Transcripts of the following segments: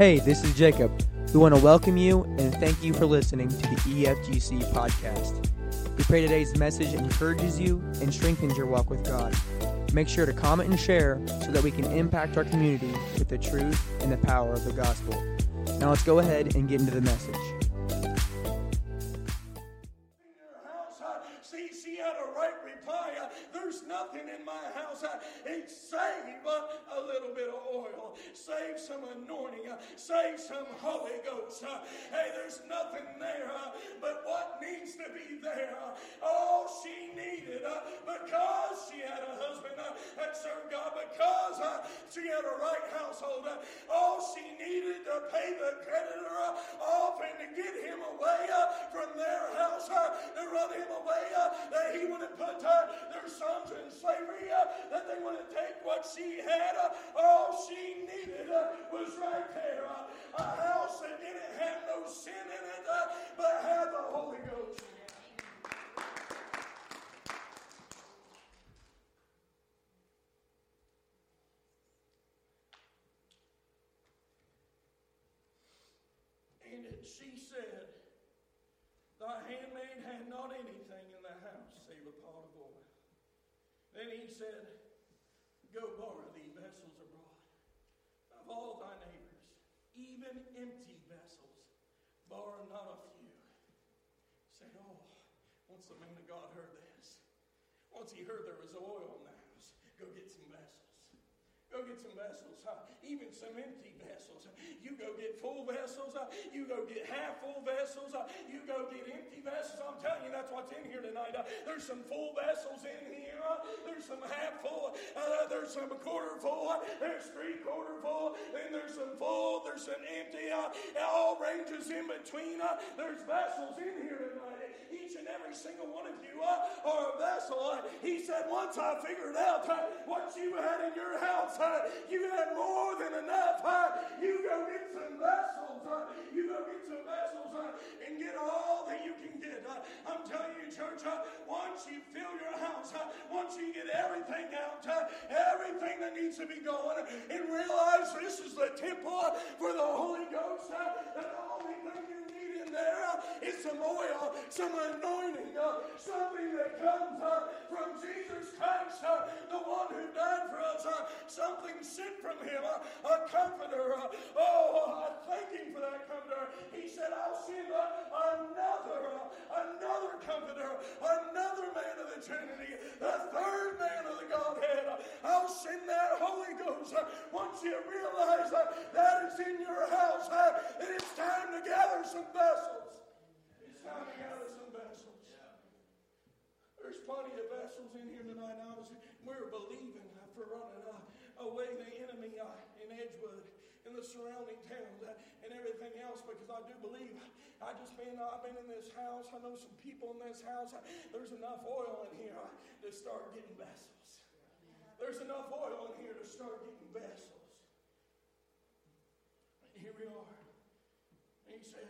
Hey, this is Jacob. We want to welcome you and thank you for listening to the EFGC podcast. We pray today's message encourages you and strengthens your walk with God. Make sure to comment and share so that we can impact our community with the truth and the power of the gospel. Now let's go ahead and get into the message. There's nothing in my house. It's save uh, a little bit of oil, save some anointing, save some Holy Ghost. Hey, there's nothing there uh, but what needs to be there. All she needed uh, because she had a husband uh, that served God, because she had a right household, all she needed to pay the creditor off and to get him away from their house, to run him away, that he wouldn't put their sons in slavery, uh, that they wouldn't take what she had. Uh, all she needed uh, was right there. A house that didn't have no sin in it, but had the Holy Ghost. And she said, Thy handmaid had not anything in the house save a pot of oil. Then he said, Go borrow thee vessels abroad of all thy neighbors, even empty vessels, borrow not a few. Say, oh, once the man of God heard this, once he heard there was oil in the house, go get some vessels. Go get some vessels, even some empty vessels. You go get full vessels. You go get half full vessels. You go get empty vessels. I'm telling you, that's what's in here tonight. There's some full vessels in here. There's some half full. Uh, there's some quarter full. There's three quarter full. Then there's some full. There's some empty. All ranges in between. There's vessels in here and every single one of you uh, are a vessel. Uh, he said, once I figured out uh, what you had in your house, uh, you had more than enough. Uh, you go get some vessels. Uh, you go get some vessels and get all that you can get. I'm telling you, church, once you fill your house, once you get everything out, everything that needs to be going, and realize this is the temple for the Holy Ghost, that the only thing you need there uh, some oil, some anointing, uh, something that comes uh, from Jesus Christ, uh, the one who died for us, something sent from him, a comforter. Oh, I thank him for that comforter. He said, I'll send another, another comforter, another man of the Trinity, the third man send that Holy Ghost. Uh, once you realize uh, that is in your house, uh, that it's time to gather some vessels. It's time to gather some vessels. There's plenty of vessels in here tonight. I was, we're believing for running uh, away the enemy uh, in Edgewood, in the surrounding towns, uh, and everything else. Because I do believe. I just been. I've been in this house. I know some people in this house. Uh, there's enough oil in here uh, to start getting vessels. There's enough oil in here to start getting vessels. And here we are. And he said,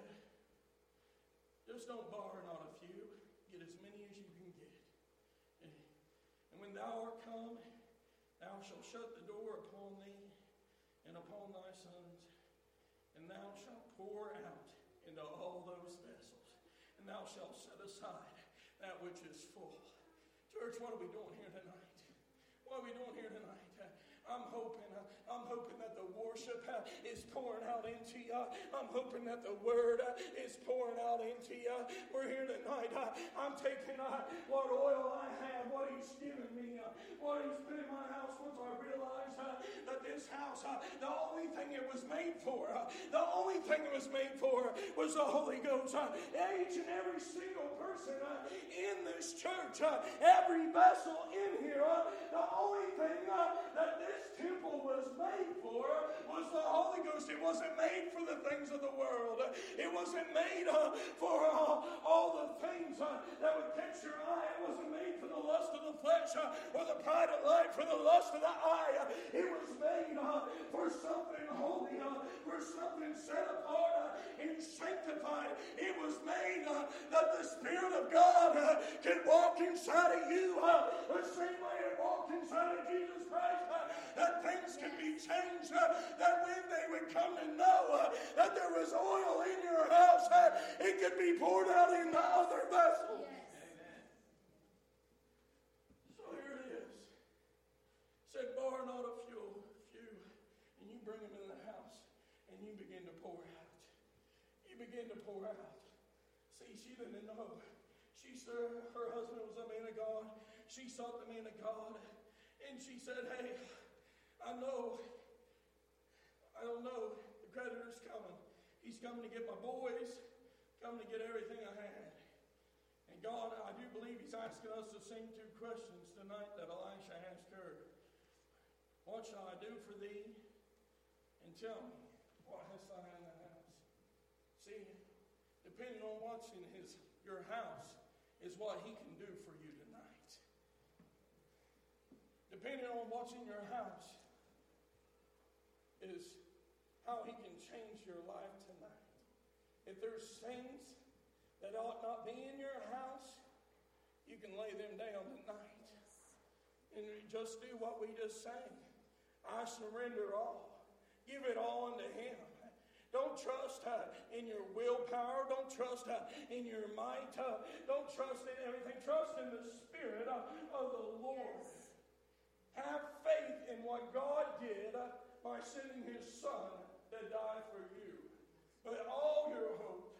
just don't borrow not a few. Get as many as you can get. And, and when thou art come, thou shalt shut the door upon thee and upon thy sons, and thou shalt pour out into all those vessels, and thou shalt set aside that which is full. Church, what are we doing here tonight? What are we doing here tonight? I'm hoping, uh, I'm hoping that the worship uh, is pouring out into you. I'm hoping that the word uh, is pouring out into you. We're I'm taking uh, what oil I have, what He's given me, uh, what He's put in my house. Once I realize uh, that this house, uh, the only thing it was made for, uh, the only thing it was made for was the Holy Ghost. Uh, each and every single person in this church, every vessel in here, the only thing that this temple was made for was the Holy Ghost. It wasn't made for the things of the world. It wasn't made for all the things that would catch your eye. It wasn't made for the lust of the flesh uh, or the pride of the lust of the eye. It was made uh, for something holy, uh, for something set apart uh, and sanctified. It was made uh, that the Spirit of God uh, can walk inside of you uh, the same way it walked inside of Jesus Christ. that things can be changed. that when they would come to know that there was oil in your house, it could be poured out into other vessels. So here it is. Said, bar not a few, few, and you bring them in the house, and you begin to pour out. You begin to pour out. See, she didn't know. She said her husband was a man of God. She sought the man of God, and she said, "Hey, I know. I don't know. The creditor's coming. He's coming to get my boys. Coming to get everything I had." And God, I do believe He's asking us the same two questions tonight that Elisha asked her. What shall I do for thee? And tell me, what hast thou in the house? See, depending on what's in his your house is what he can do for you tonight. Depending on what's in your house is how he can change your life tonight. If there's things that ought not be in your house, you can lay them down tonight. And just do what we just sang. I surrender all. Give it all unto Him. Don't trust uh, in your willpower. Don't trust uh, in your might. Uh, don't trust in everything. Trust in the Spirit uh, of the Lord. Have faith in what God did uh, by sending His Son to die for you. Put all your hope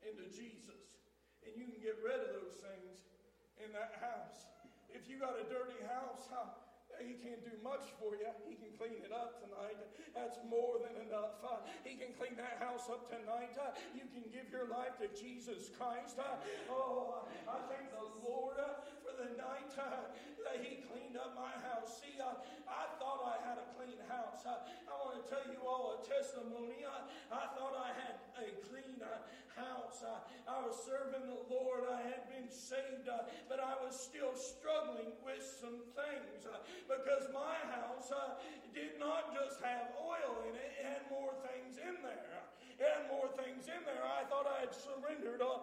into Jesus, and you can get rid of those things in that house. If you got a dirty house, he can't do much for you. He can clean it up tonight. That's more than enough. Uh, he can clean that house up tonight. Uh, you can give your life to Jesus Christ. Uh, oh, I thank the Lord for the night that He cleaned up my house. See, I thought I had a clean house. I want to tell you all a testimony. I thought I had a house. I was serving the Lord. I had been saved, but I was still struggling with some things because my house uh, did not just have oil in it, it had more things in there. It had more things in there. I thought I had surrendered all,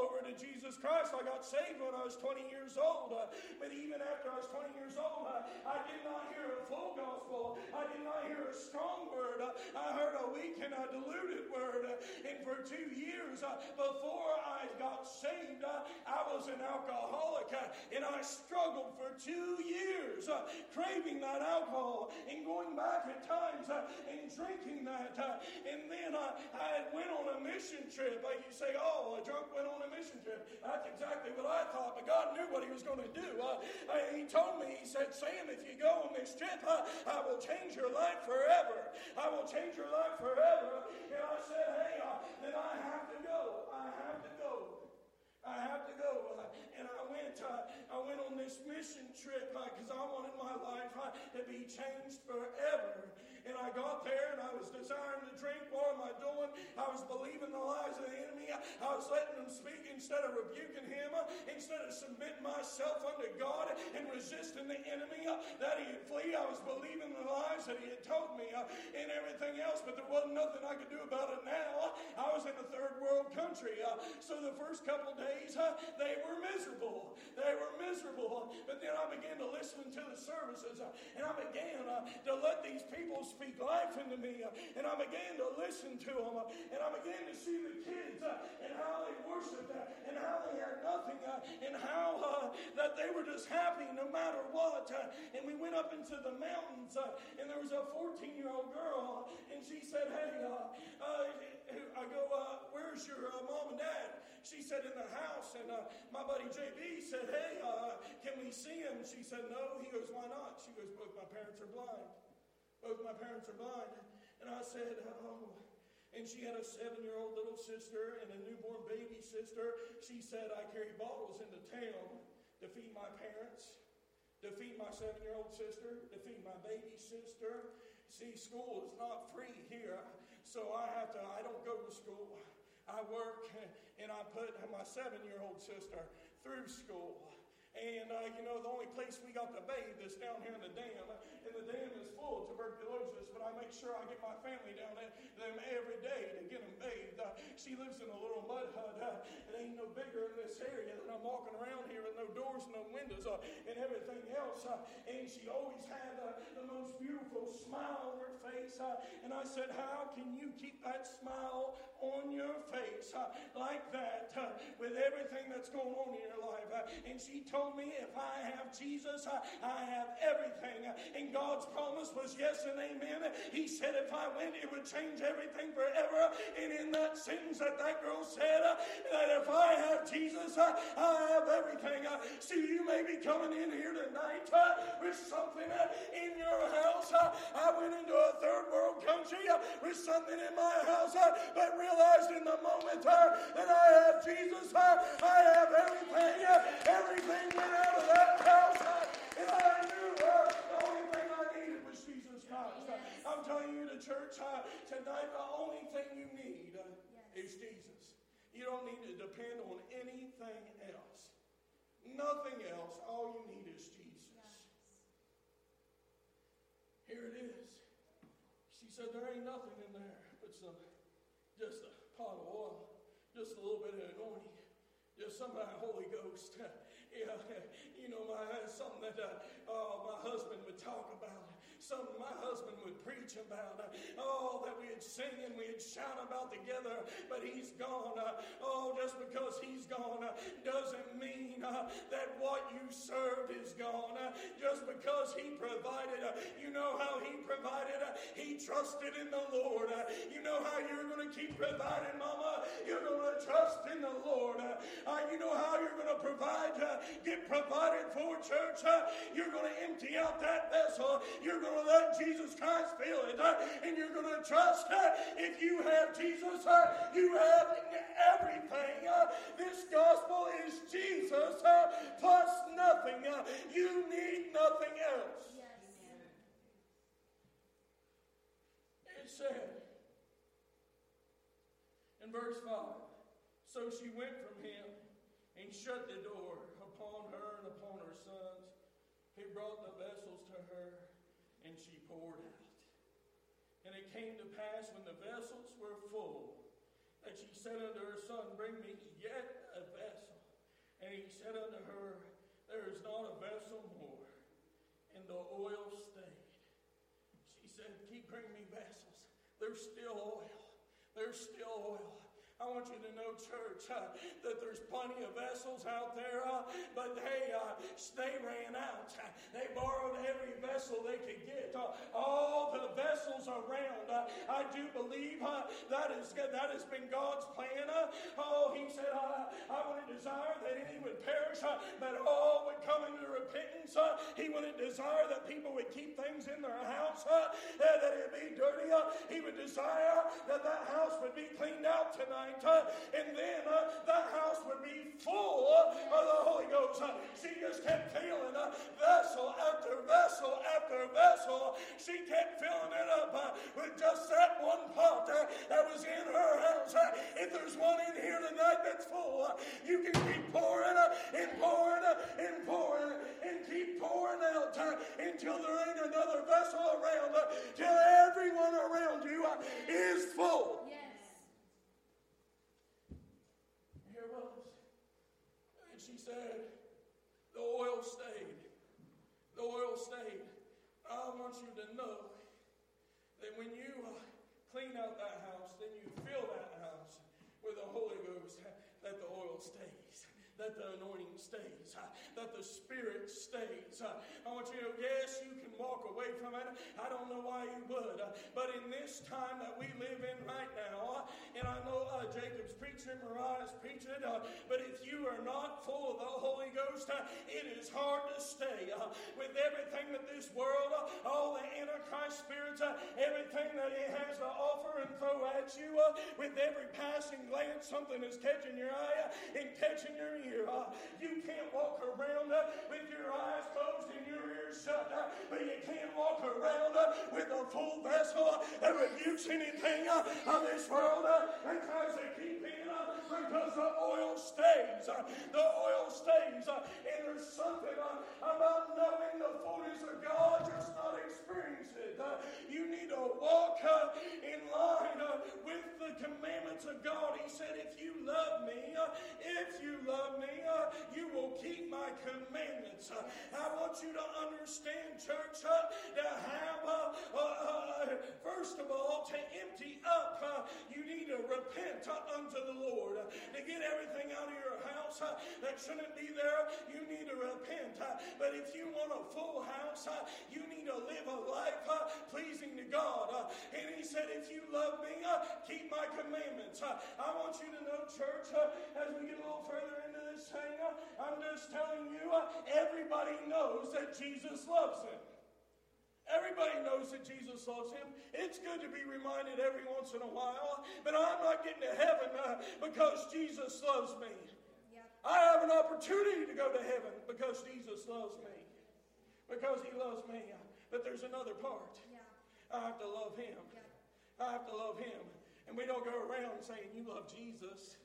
over to Jesus Christ. I got saved when I was 20 years old. Uh, but even after I was 20 years old, uh, I did not hear a full gospel. I did not hear a strong word. Uh, I heard a weak and a diluted word. Uh, and for two years uh, before I got saved, uh, I was an alcoholic. and I struggled for two years craving that alcohol and going back at times and drinking that. and then I went on a mission trip. You say, oh, a drunk went on a mission trip. That's exactly what I thought, but God knew what He was going to do. Uh, he told me, He said, Sam, if you go on this trip, uh, I will change your life forever. I will change your life forever. And I said, hey, uh, then I have to go. I have to go. I have to go. And I went, uh, I went on this mission trip because uh, I wanted my life uh, to be changed forever. And I got there and I was desiring to drink. What am I doing? I was believing the enemy. I was letting him speak instead of rebuking him, instead of submitting myself unto God and resisting the enemy uh, that he had flee. I was believing the lies that he had told me uh, and everything else, but there wasn't nothing I could do about it now. I was in a third world country. Uh, so the first couple days, they were miserable. They were miserable. But then I began to listen to the services and I began to let these people speak life into me. Uh, and I began to listen to them. Uh, and I began to see the kids uh, and how they worshiped and they nothing uh, and how uh, that they were just happy no matter what. Uh, and we went up into the mountains and there was a 14 year old girl and she said, Hey, I go, Where's your mom and dad? She said, In the house. And my buddy JB said, Hey, can we see him? She said, No. He goes, Why not? She goes, Both my parents are blind. Both my parents are blind. And I said, Oh. And she had a seven year old little sister and a newborn baby sister. She said, I carry bottles into town to feed my parents, to feed my seven year old sister, to feed my baby sister. See, school is not free here. So I have to, I don't go to school. I work and I put my seven year old sister through school. And, uh, you know, the only place we got to bathe is down here in the dam. And the dam is full of tuberculosis, but I make sure I get my family down there them every day to get them bathed. Uh, she lives in a little mud hut. Uh, it ain't no bigger in this area than I'm walking around here with no doors, no windows, uh, and everything else. Uh, and she always had uh, the most beautiful smile on her face. Uh, and I said, How can you keep that smile on your face like that with everything that's going on in your life? And she told me, If I have Jesus, uh, I have everything. and God's promise was yes and amen. He said, If I went, it would change everything forever. And in that sentence that that girl said, uh, that if I have Jesus, uh, I have everything. Uh, see, you may be coming in here tonight uh, with something in your house. I went into a third world country with something in my house, but realized in the moment that I have Jesus, I the church uh, tonight, the only thing you need uh, is Jesus. You don't need to depend on anything else. Nothing else. All you need is Jesus. Here it is. She said, There ain't nothing in there but some, just a pot of oil, just a little bit of anointing, just some of that Holy Ghost. yeah, you know, my, something that uh, oh, my husband would talk about something my husband would preach about. Uh, oh, that we'd sing and we'd shout about together, but he's gone. Uh, oh, just because he's gone uh, doesn't mean that what you served is gone. Just because he provided, you know how he provided, he trusted in the Lord. You know how you're going to keep providing, Mama? You're going to trust in the Lord. You know how you're going to provide, get provided for, church? You're going to empty out that vessel. You're going to let Jesus Christ fill it. And you're going to trust if you have Jesus, you have everything. This gospel is Jesus plus nothing. You need nothing else. It said in verse 5 So she went from him and shut the door upon her and upon her sons. He brought the vessels to her and she poured out. And it came to pass when the vessels were full that she said unto her son, Bring me yet a vessel. And he said unto her, There is not a vessel more. And the oil stayed. She said, Keep bringing me vessels. There's still oil. There's still oil. I want you to know, church, uh, that there's plenty of vessels out there, uh, but they uh, they ran out. They borrowed every vessel they could get. Uh, all the vessels around. Uh, I do believe that is that has been God's plan. oh, He said, I wouldn't desire that any would perish, but all would come into repentance. he wouldn't desire that people would keep things in their house, that it be dirty. he would desire that that house would be cleaned out tonight tonight, and then uh, the house would be full of the Holy Ghost. She just kept filling uh, vessel after vessel after vessel. She kept filling it up uh, with just that one pot uh, that was in her house. Uh, if there's one in here tonight that's full, uh, you can keep pouring and pouring and pouring and keep pouring out until there ain't another vessel around, till everyone around you is full. Said, the oil stayed. The oil stayed. I want you to know that when you uh, clean out that house, then you fill that house with the Holy Ghost, that the oil stays that the anointing stays, that the Spirit stays. Uh, I want you to yes, you can walk away from it. I don't know why you would. Uh, but in this time that we live in right now, and I know Jacob's preaching, Mariah's preaching, but if you are not full of the Holy Ghost, it is hard to stay with everything that this world, all the Antichrist spirits, everything that He has to offer and throw at you, with every passing glance, something is catching your eye and catching your ear. Uh, you can't walk around uh, with your eyes closed and your ears shut, uh, but you can't walk around uh, with a full vessel that rebukes anything uh, of this world uh, and tries to keep because the oil stays. the oil stays. and there's something about knowing the fullness of God, just not experience it. you need to walk in line with the commandments of God. He said, if you love me, if you love me, uh, you will keep my commandments. Uh, I want you to understand, church, uh, to have first of all, to empty up, uh, you need to repent uh, unto the Lord. Uh, to get everything out of your house uh, that shouldn't be there, you need to repent. Uh, but if you want a full house, uh, you need to live a life uh, pleasing to God. Uh, and he said, if you love me, uh, keep my commandments. I want you to know, church, as we get a little further into this thing, I'm just telling you, everybody knows that Jesus loves him. Everybody knows that Jesus loves him. It's good to be reminded every once in a while, but I'm not getting to heaven uh, because Jesus loves me. I have an opportunity to go to heaven because Jesus loves me. Because he loves me. But there's another part. I have to love him. I have to love him. And we don't go around saying, You love Jesus.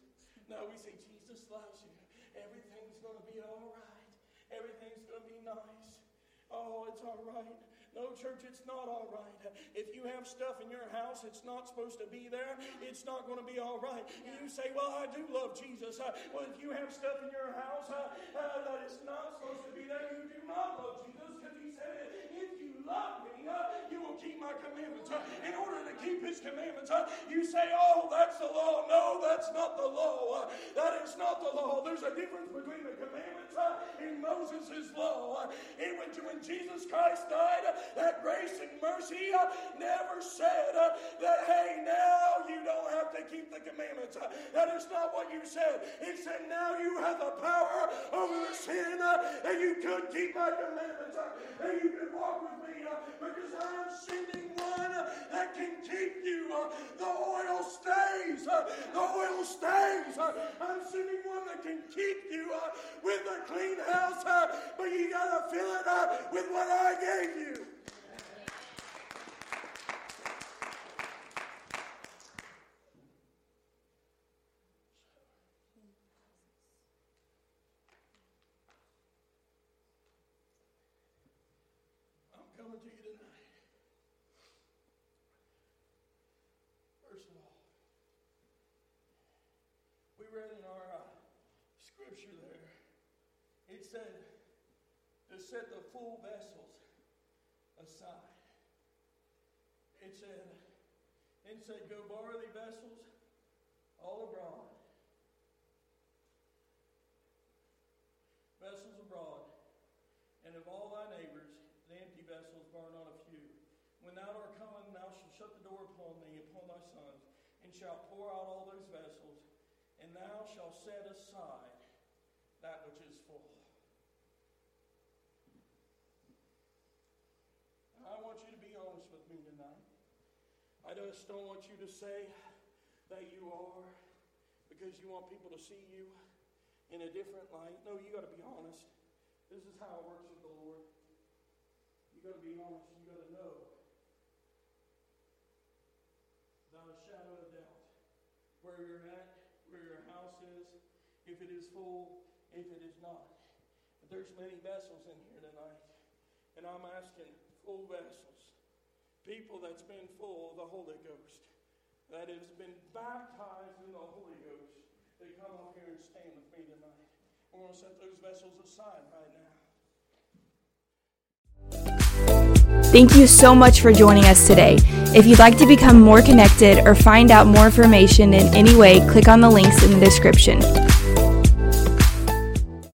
No, we say, Jesus loves you. Everything's going to be all right. Everything's going to be nice. Oh, it's all right. No, church, it's not all right. If you have stuff in your house it's not supposed to be there, it's not going to be all right. You say, Well, I do love Jesus. Uh, well, if you have stuff in your house uh, uh, that is not supposed to be there, you do not love Jesus because He said, If you love my commandments. In order to keep His commandments, you say, Oh, that's the law. No, that's not the law. that is not the law. There's a difference between the commandments and Moses' law. and when, when Jesus Christ died, that grace and mercy never said that, hey, now to keep the commandments. That is not what you said. It said, now you have the power over the sin and you could keep my commandments and you can walk with me because I am sending one that can keep you. the oil stays. the oil stays. I'm sending one that can keep you with a clean house, but you got to fill it up with what I gave you. Set the full vessels aside. It said, it said, go borrow the vessels all abroad. Vessels abroad, and of all thy neighbors, the empty vessels bar not a few. When thou art coming, thou shalt shut the door upon thee, upon thy sons, and shalt pour out all those vessels, and thou shalt set aside that which is full. I want you to be honest with me tonight. I just don't want you to say that you are because you want people to see you in a different light. No, you got to be honest. This is how it works with the Lord. You got to be honest. You got to know without a shadow of doubt where you're at, where your house is, if it is full, if it is not. But there's many vessels in here tonight. And I'm asking, full vessels. People that's been full of the Holy Ghost, that has been baptized in the Holy Ghost, they come up here and stand with me tonight. We're going to set those vessels aside right now. Thank you so much for joining us today. If you'd like to become more connected or find out more information in any way, click on the links in the description.